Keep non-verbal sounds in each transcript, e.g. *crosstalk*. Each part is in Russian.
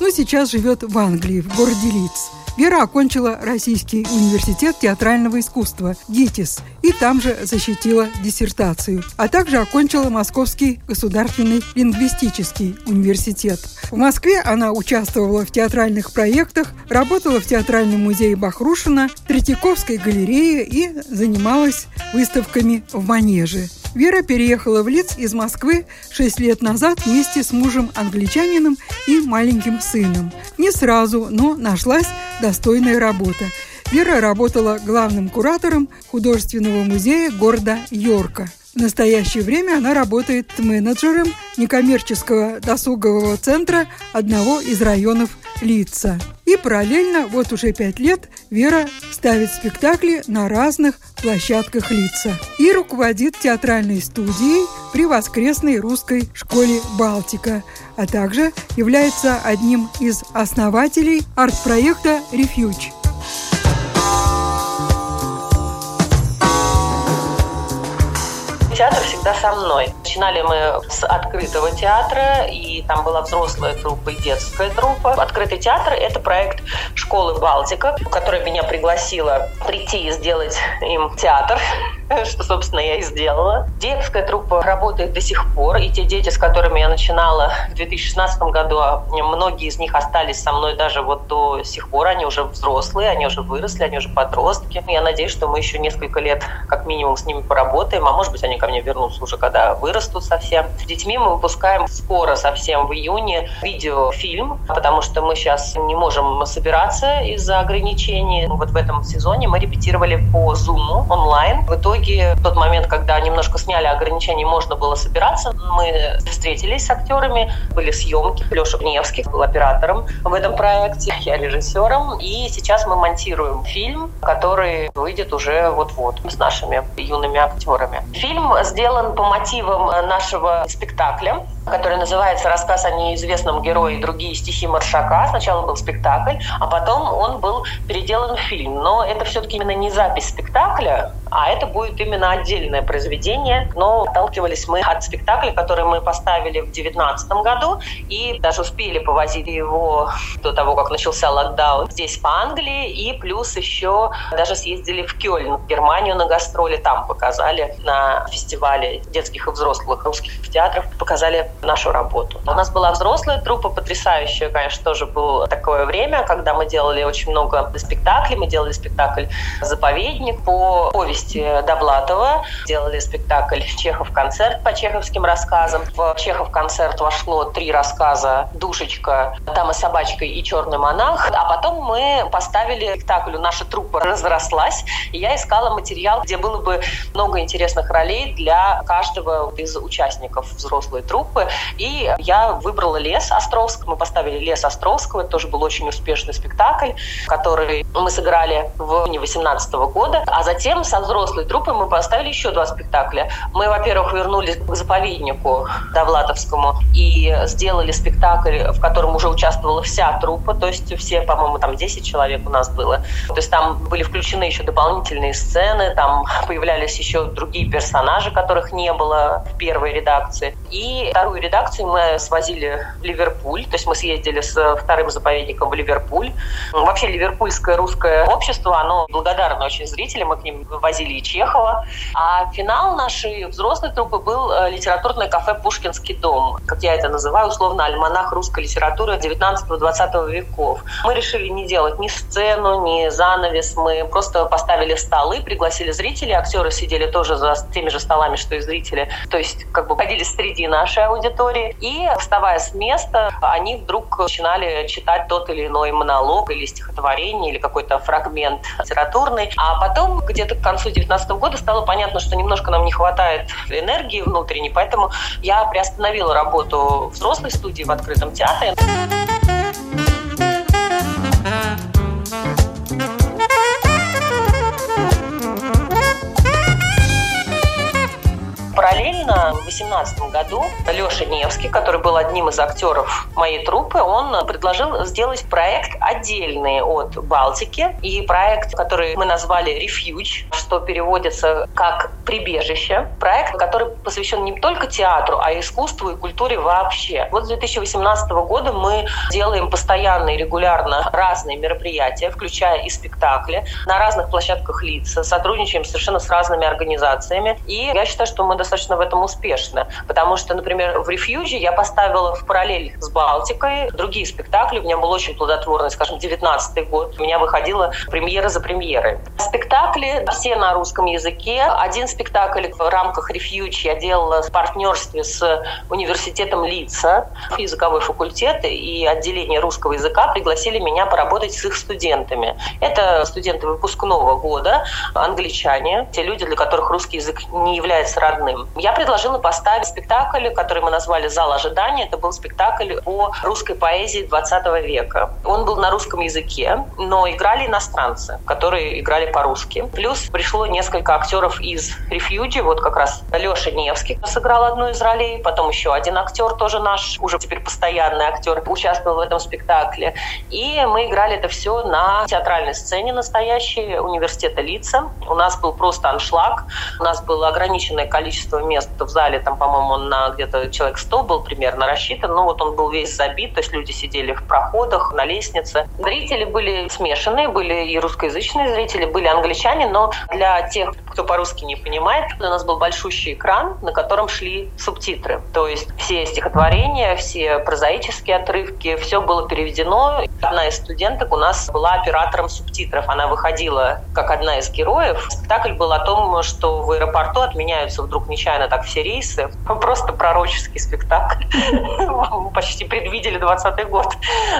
но сейчас живет в Англии, в городе Лидс – Вера окончила Российский университет театрального искусства ГИТИС и там же защитила диссертацию, а также окончила Московский государственный лингвистический университет. В Москве она участвовала в театральных проектах, работала в Театральном музее Бахрушина, Третьяковской галерее и занималась выставками в Манеже. Вера переехала в Лиц из Москвы 6 лет назад вместе с мужем-англичанином и маленьким сыном. Не сразу, но нашлась достойная работа. Вера работала главным куратором художественного музея города Йорка. В настоящее время она работает менеджером некоммерческого досугового центра одного из районов Лица. И параллельно, вот уже пять лет, Вера ставит спектакли на разных площадках Лица. И руководит театральной студией при воскресной русской школе «Балтика», а также является одним из основателей арт-проекта «Рефьюч». театр всегда со мной. Начинали мы с открытого театра, и там была взрослая труппа и детская труппа. Открытый театр – это проект школы «Балтика», которая меня пригласила прийти и сделать им театр что, собственно, я и сделала. Детская труппа работает до сих пор, и те дети, с которыми я начинала в 2016 году, а многие из них остались со мной даже вот до сих пор. Они уже взрослые, они уже выросли, они уже подростки. Я надеюсь, что мы еще несколько лет как минимум с ними поработаем, а может быть, они ко мне вернутся уже, когда вырастут совсем. С детьми мы выпускаем скоро совсем в июне видеофильм, потому что мы сейчас не можем собираться из-за ограничений. Вот в этом сезоне мы репетировали по Zoom онлайн. В итоге итоге, в тот момент, когда немножко сняли ограничения, можно было собираться, мы встретились с актерами, были съемки. Леша Гневский был оператором в этом проекте, я режиссером. И сейчас мы монтируем фильм, который выйдет уже вот-вот с нашими юными актерами. Фильм сделан по мотивам нашего спектакля который называется «Рассказ о неизвестном герое и другие стихи Маршака». Сначала был спектакль, а потом он был переделан в фильм. Но это все-таки именно не запись спектакля, а это будет именно отдельное произведение. Но отталкивались мы от спектакля, который мы поставили в 2019 году, и даже успели повозить его до того, как начался локдаун здесь, по Англии, и плюс еще даже съездили в Кёльн, в Германию на гастроли, там показали на фестивале детских и взрослых русских театров, показали нашу работу. У нас была взрослая труппа, потрясающая, конечно, тоже было такое время, когда мы делали очень много спектаклей. Мы делали спектакль «Заповедник» по повести Довлатова, делали спектакль «Чехов-концерт» по чеховским рассказам. В «Чехов-концерт» вошло три рассказа «Душечка», «Дама собачка» и «Черный монах». А потом мы поставили спектакль «Наша труппа разрослась», и я искала материал, где было бы много интересных ролей для каждого из участников взрослой труппы. И я выбрала «Лес» Островск. Мы поставили «Лес» Островского. Это тоже был очень успешный спектакль, который мы сыграли в июне 2018 года. А затем со взрослой труппой мы поставили еще два спектакля. Мы, во-первых, вернулись к заповеднику Довлатовскому и сделали спектакль, в котором уже участвовала вся труппа, то есть все, по-моему, там 10 человек у нас было. То есть там были включены еще дополнительные сцены, там появлялись еще другие персонажи, которых не было в первой редакции. И вторую редакцию мы свозили в Ливерпуль, то есть мы съездили с вторым заповедником в Ливерпуль. Вообще ливерпульское русское общество, оно благодарно очень зрителям, мы к ним возили и Чехова. А финал нашей взрослой труппы был э, литературное кафе «Пушкинский дом», как я это называю, условно, альманах русской литературы 19-20 веков. Мы решили не делать ни сцену, ни занавес, мы просто поставили столы, пригласили зрителей, актеры сидели тоже за теми же столами, что и зрители, то есть как бы ходили среди нашей аудитории. И, вставая с места, они вдруг начинали читать тот или иной монолог или стихотворение, или какой-то фрагмент литературный. А потом, где-то к концу 2019 года стало понятно, что немножко нам не хватает энергии внутренней, поэтому я приостановила работу взрослой студии в открытом театре. параллельно в 2018 году Леша Невский, который был одним из актеров моей труппы, он предложил сделать проект отдельный от Балтики. И проект, который мы назвали «Refuge», что переводится как «прибежище». Проект, который посвящен не только театру, а искусству и культуре вообще. Вот с 2018 года мы делаем постоянно и регулярно разные мероприятия, включая и спектакли, на разных площадках лица, сотрудничаем совершенно с разными организациями. И я считаю, что мы достаточно в этом успешны. Потому что, например, в «Рефьюже» я поставила в параллель с Балтикой другие спектакли. У меня был очень плодотворный, скажем, 19 год. У меня выходила премьера за премьерой. Спектакли все на русском языке. Один спектакль в рамках «Рефьюж» я делала в партнерстве с университетом Лица, языковой факультет и отделение русского языка пригласили меня поработать с их студентами. Это студенты выпускного года, англичане, те люди, для которых русский язык не является родным. Я предложила поставить спектакль, который мы назвали «Зал ожидания». Это был спектакль о русской поэзии 20 века. Он был на русском языке, но играли иностранцы, которые играли по-русски. Плюс пришло несколько актеров из «Рефьюджи», вот как раз Леша Невский сыграл одну из ролей, потом еще один актер, тоже наш, уже теперь постоянный актер, участвовал в этом спектакле. И мы играли это все на театральной сцене настоящей университета Лица. У нас был просто аншлаг, у нас было ограниченное количество мест в зале, там, по-моему, на где-то человек 100 был примерно рассчитан, но вот он был весь забит, то есть люди сидели в проходах, на лестнице. Зрители были смешанные, были и русскоязычные зрители, были англичане, но для тех, кто по-русски не понимает, у нас был большущий экран, на котором шли субтитры. То есть все стихотворения, все прозаические отрывки, все было переведено. Одна из студенток у нас была оператором субтитров. Она выходила как одна из героев. Спектакль был о том, что в аэропорту отменяются вдруг нечаянно так все рейсы. Просто пророческий спектакль. Почти предвидели 20 год.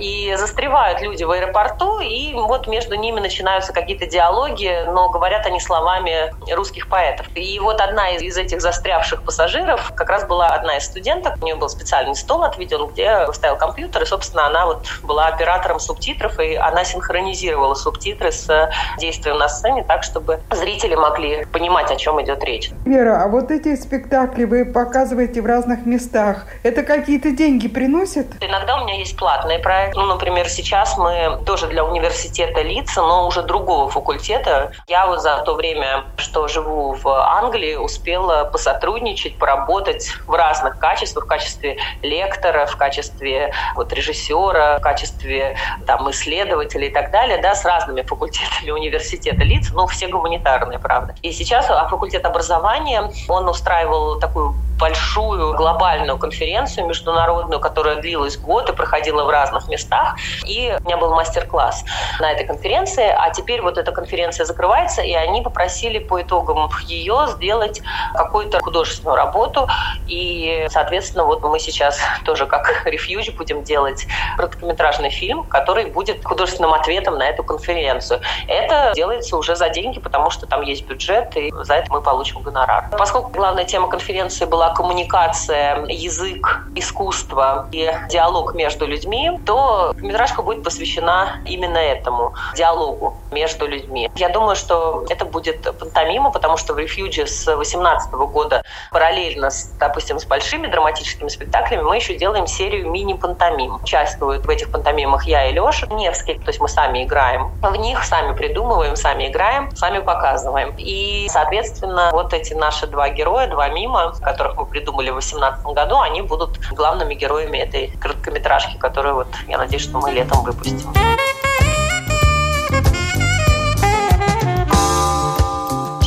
И застревают люди в аэропорту, и вот между ними начинаются какие-то диалоги, но говорят они словами русских поэтов. И вот одна из этих застрявших пассажиров как раз была одна из студенток. У нее был специальный стол отведен, где стоял компьютер, и, собственно, она вот была оператором субтитров, и она синхронизировала субтитры с действием на сцене так, чтобы зрители могли понимать, о чем идет речь. Вера, а вот эти спектакли вы показываете в разных местах. Это какие-то деньги приносят? Иногда у меня есть платные проекты. Ну, например, сейчас мы тоже для университета лица, но уже другого факультета. Я вот за то время, что живу в Англии, успела посотрудничать, поработать в разных качествах, в качестве лектора, в качестве вот, режиссера, в качестве там, исследователя и так далее, да, с разными факультетами университета лиц, ну, все гуманитарные, правда. И сейчас а факультет образования, он устраивал такую большую глобальную конференцию международную, которая длилась год и проходила в разных местах. И у меня был мастер-класс на этой конференции, а теперь вот эта конференция закрывается, и они попросили по итогам ее сделать какую-то художественную работу. И, соответственно, вот мы сейчас *laughs* тоже как *laughs* рефьюж будем делать короткометражный фильм, который будет художественным ответом на эту конференцию. Это делается уже за деньги, потому что там есть бюджет, и за это мы получим гонорар. Поскольку главная тема конференции была коммуникация, язык, искусство и диалог между людьми, то метражка будет посвящена именно этому диалогу между людьми. Я думаю, что это будет пантомима, потому что в «Рефьюджи» с 2018 года параллельно, с, допустим, с большими драматическими спектаклями мы еще делаем серию мини-пантомим. Участвуют в этих пантомимах я и Леша Невский, то есть мы сами играем в них, сами придумываем, сами играем, сами показываем. И, соответственно, вот эти наши два героя, два мима, которых мы придумали в 2018 году, они будут главными героями этой короткометражки, которую вот я надеюсь, что мы летом выпустим.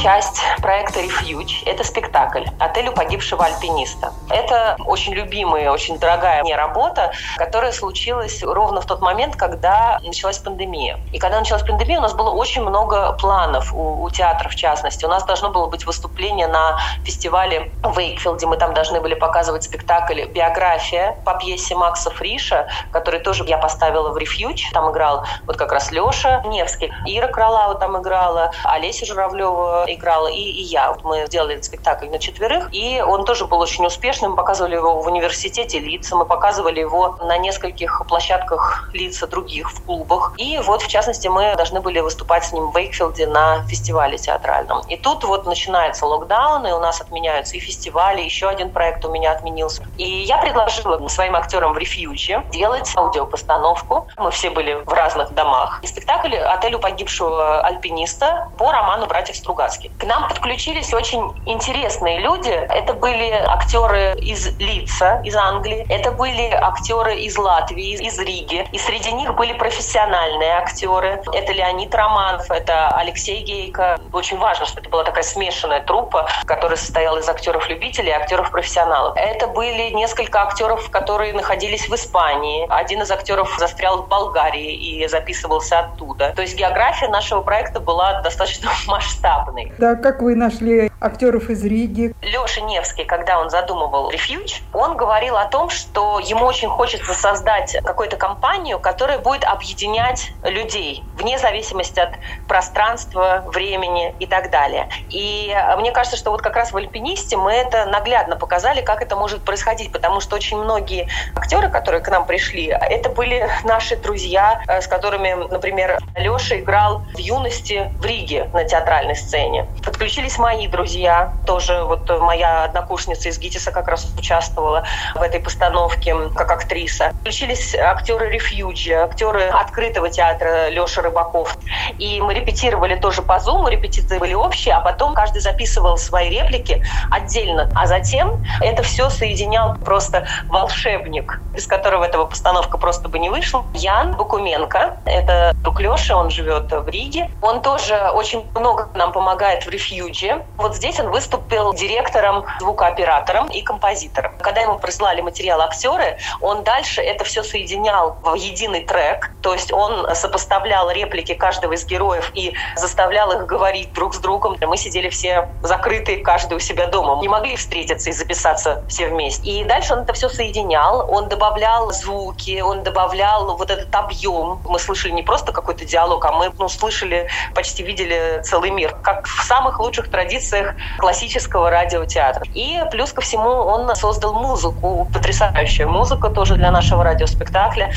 Часть проекта «Рефьюж». Это спектакль «Отель у погибшего альпиниста». Это очень любимая, очень дорогая мне работа, которая случилась ровно в тот момент, когда началась пандемия. И когда началась пандемия, у нас было очень много планов у, у театра, в частности. У нас должно было быть выступление на фестивале в Вейкфилде. Мы там должны были показывать спектакль «Биография» по пьесе Макса Фриша, который тоже я поставила в «Рефьюж». Там играл вот как раз Леша Невский. Ира Кралава там играла, Олеся Журавлева играла, и, и я. Мы сделали спектакль на четверых, и он тоже был очень успешным. Мы показывали его в университете лица, мы показывали его на нескольких площадках лица других в клубах. И вот, в частности, мы должны были выступать с ним в Вейкфилде на фестивале театральном. И тут вот начинается локдаун, и у нас отменяются и фестивали, еще один проект у меня отменился. И я предложила своим актерам в рефьюже делать аудиопостановку. Мы все были в разных домах. И спектакль «Отелю погибшего альпиниста» по роману братьев Стругацких. К нам подключились очень интересные люди. Это были актеры из Лица, из Англии. Это были актеры из Латвии, из Риги. И среди них были профессиональные актеры. Это Леонид Романов, это Алексей Гейко. Очень важно, что это была такая смешанная труппа, которая состояла из актеров-любителей и актеров-профессионалов. Это были несколько актеров, которые находились в Испании. Один из актеров застрял в Болгарии и записывался оттуда. То есть география нашего проекта была достаточно *laughs* масштабной. Да, как вы нашли актеров из Риги? Леша Невский, когда он задумывал «Рефьюж», он говорил о том, что ему очень хочется создать какую-то компанию, которая будет объединять людей вне зависимости от пространства, времени и так далее. И мне кажется, что вот как раз в «Альпинисте» мы это наглядно показали, как это может происходить, потому что очень многие актеры, которые к нам пришли, это были наши друзья, э, с которыми, например, Леша играл в юности в Риге на театральной сцене. Подключились мои друзья, тоже вот моя однокурсница из ГИТИСа как раз участвовала в этой постановке как актриса. Включились актеры рефьюджи, актеры открытого театра Леша Рыбаков. И мы репетировали тоже по зуму, репетиции были общие, а потом каждый записывал свои реплики отдельно. А затем это все соединял просто волшебник, без которого этого постановка просто бы не вышла. Ян Бакуменко, это друг Леши, он живет в Риге. Он тоже очень много нам помогает в рефьюже. Вот здесь он выступил директором, звукооператором и композитором. Когда ему прислали материал актеры, он дальше это все соединял в единый трек. То есть он сопоставлял реплики каждого из героев и заставлял их говорить друг с другом. Мы сидели все закрытые, каждый у себя дома. Не могли встретиться и записаться все вместе. И дальше он это все соединял. Он добавлял звуки, он добавлял вот этот объем. Мы слышали не просто какой-то диалог, а мы ну, слышали, почти видели целый мир. Как в самых лучших традициях классического радиотеатра. И плюс ко всему он создал музыку, потрясающая музыка тоже для нашего радиоспектакля,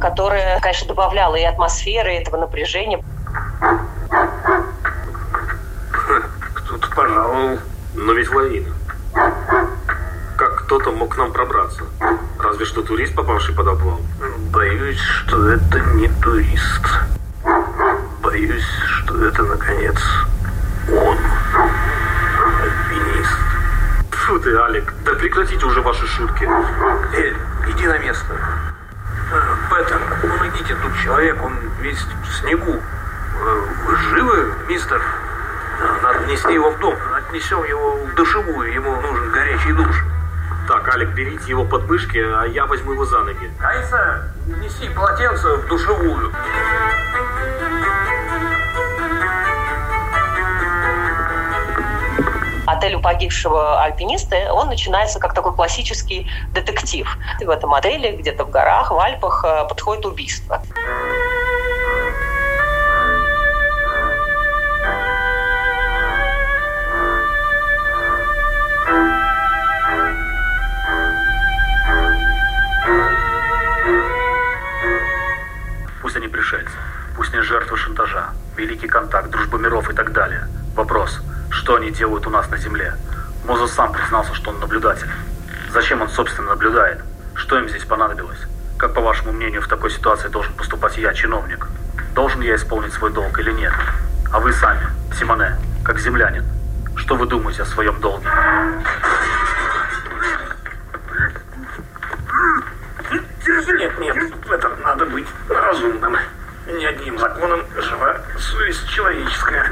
которая, конечно, добавляла и атмосферы, и этого напряжения. Кто-то пожаловал, но ведь лавина. Как кто-то мог к нам пробраться? Разве что турист, попавший под обвал? Боюсь, что это не турист. Боюсь, что это, наконец, Фу ты, Алик, да прекратите уже ваши шутки. Эль, иди на место. Петер, помогите, тут человек, он весь в снегу. Вы живы, мистер? Надо нести его в дом. Отнесем его в душевую, ему нужен горячий душ. Так, Алик, берите его под мышки, а я возьму его за ноги. Айса, неси полотенце в душевую. Отель у погибшего альпиниста, он начинается как такой классический детектив. В этом отеле, где-то в горах, в Альпах, э, подходит убийство. Ситуации должен поступать я, чиновник? Должен я исполнить свой долг или нет? А вы сами, Симоне, как землянин, что вы думаете о своем долге? Нет, нет, это надо быть разумным. Ни одним законом жива совесть человеческая.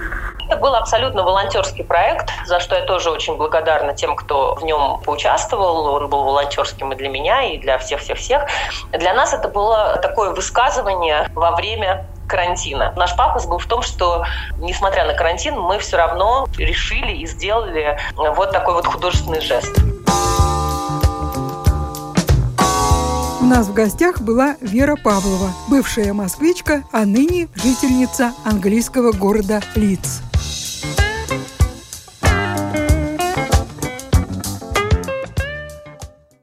Был абсолютно волонтерский проект, за что я тоже очень благодарна тем, кто в нем поучаствовал. Он был волонтерским и для меня, и для всех-всех-всех. Для нас это было такое высказывание во время карантина. Наш пафос был в том, что, несмотря на карантин, мы все равно решили и сделали вот такой вот художественный жест. У нас в гостях была Вера Павлова, бывшая москвичка, а ныне жительница английского города Лидс.